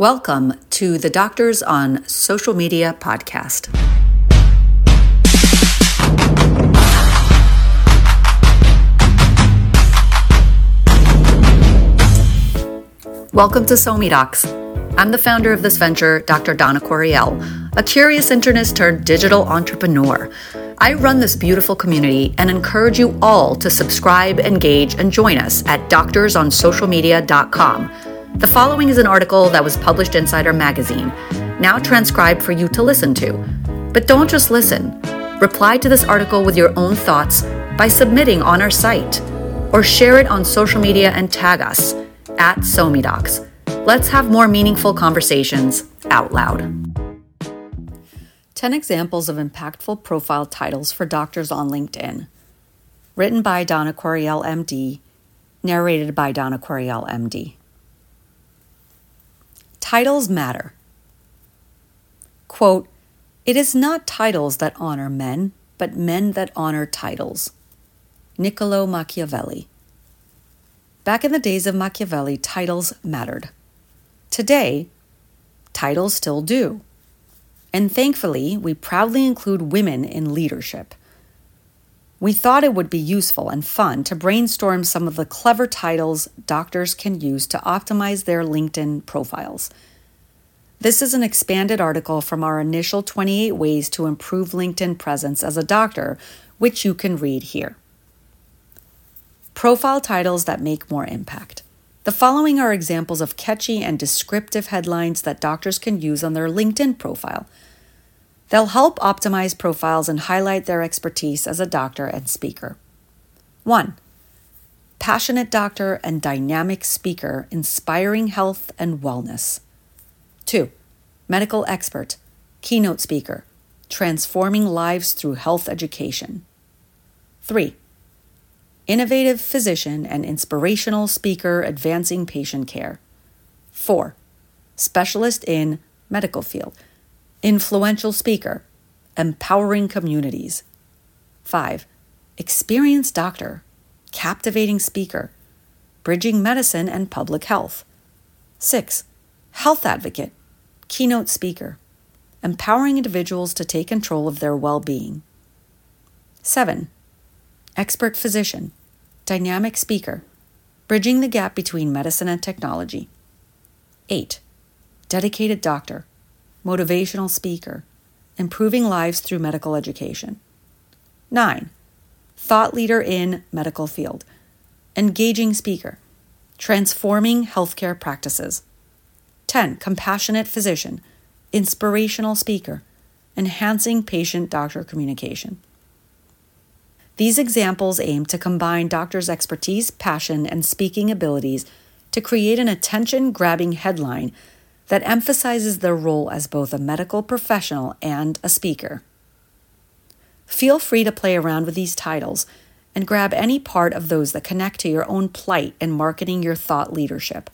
Welcome to the Doctors on Social Media podcast. Welcome to SoMeDocs. I'm the founder of this venture, Dr. Dana Corriel, a curious internist turned digital entrepreneur. I run this beautiful community and encourage you all to subscribe, engage, and join us at doctorsonsocialmedia.com the following is an article that was published inside our magazine, now transcribed for you to listen to. But don't just listen. Reply to this article with your own thoughts by submitting on our site or share it on social media and tag us at SoMeDocs. Let's have more meaningful conversations out loud. 10 examples of impactful profile titles for doctors on LinkedIn. Written by Dana Corriel, MD. Narrated by Dana Corriel, MD. Titles matter. Quote, It is not titles that honor men, but men that honor titles. Niccolo Machiavelli. Back in the days of Machiavelli, titles mattered. Today, titles still do. And thankfully, we proudly include women in leadership. We thought it would be useful and fun to brainstorm some of the clever titles doctors can use to optimize their LinkedIn profiles. This is an expanded article from our initial 28 ways to improve LinkedIn presence as a doctor, which you can read here. Profile titles that make more impact. The following are examples of catchy and descriptive headlines that doctors can use on their LinkedIn profile. They'll help optimize profiles and highlight their expertise as a doctor and speaker. 1. Passionate doctor and dynamic speaker inspiring health and wellness. 2. Medical expert, keynote speaker, transforming lives through health education. 3. Innovative physician and inspirational speaker advancing patient care. 4. Specialist in medical field influential speaker, empowering communities. 5. Experienced doctor, captivating speaker, bridging medicine and public health. 6. Health advocate, keynote speaker, empowering individuals to take control of their well being. 7. Expert physician, dynamic speaker, bridging the gap between medicine and technology. 8. Dedicated doctor, motivational speaker, improving lives through medical education. 9. Thought leader in medical field, engaging speaker, transforming healthcare practices. 10. Compassionate physician, inspirational speaker, enhancing patient doctor communication. These examples aim to combine doctors' expertise, passion, and speaking abilities to create an attention grabbing headline that emphasizes their role as both a medical professional and a speaker. Feel free to play around with these titles and grab any part of those that connect to your own plight in marketing your thought leadership.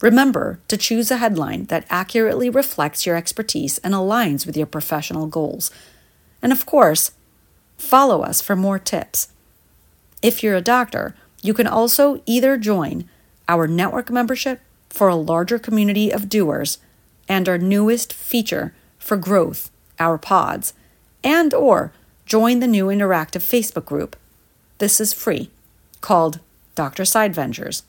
Remember to choose a headline that accurately reflects your expertise and aligns with your professional goals. And of course, follow us for more tips. If you're a doctor, you can also either join our network membership for a larger community of doers and our newest feature for growth, our pods, and or join the new interactive Facebook group. This is free, called Dr. Side Ventures.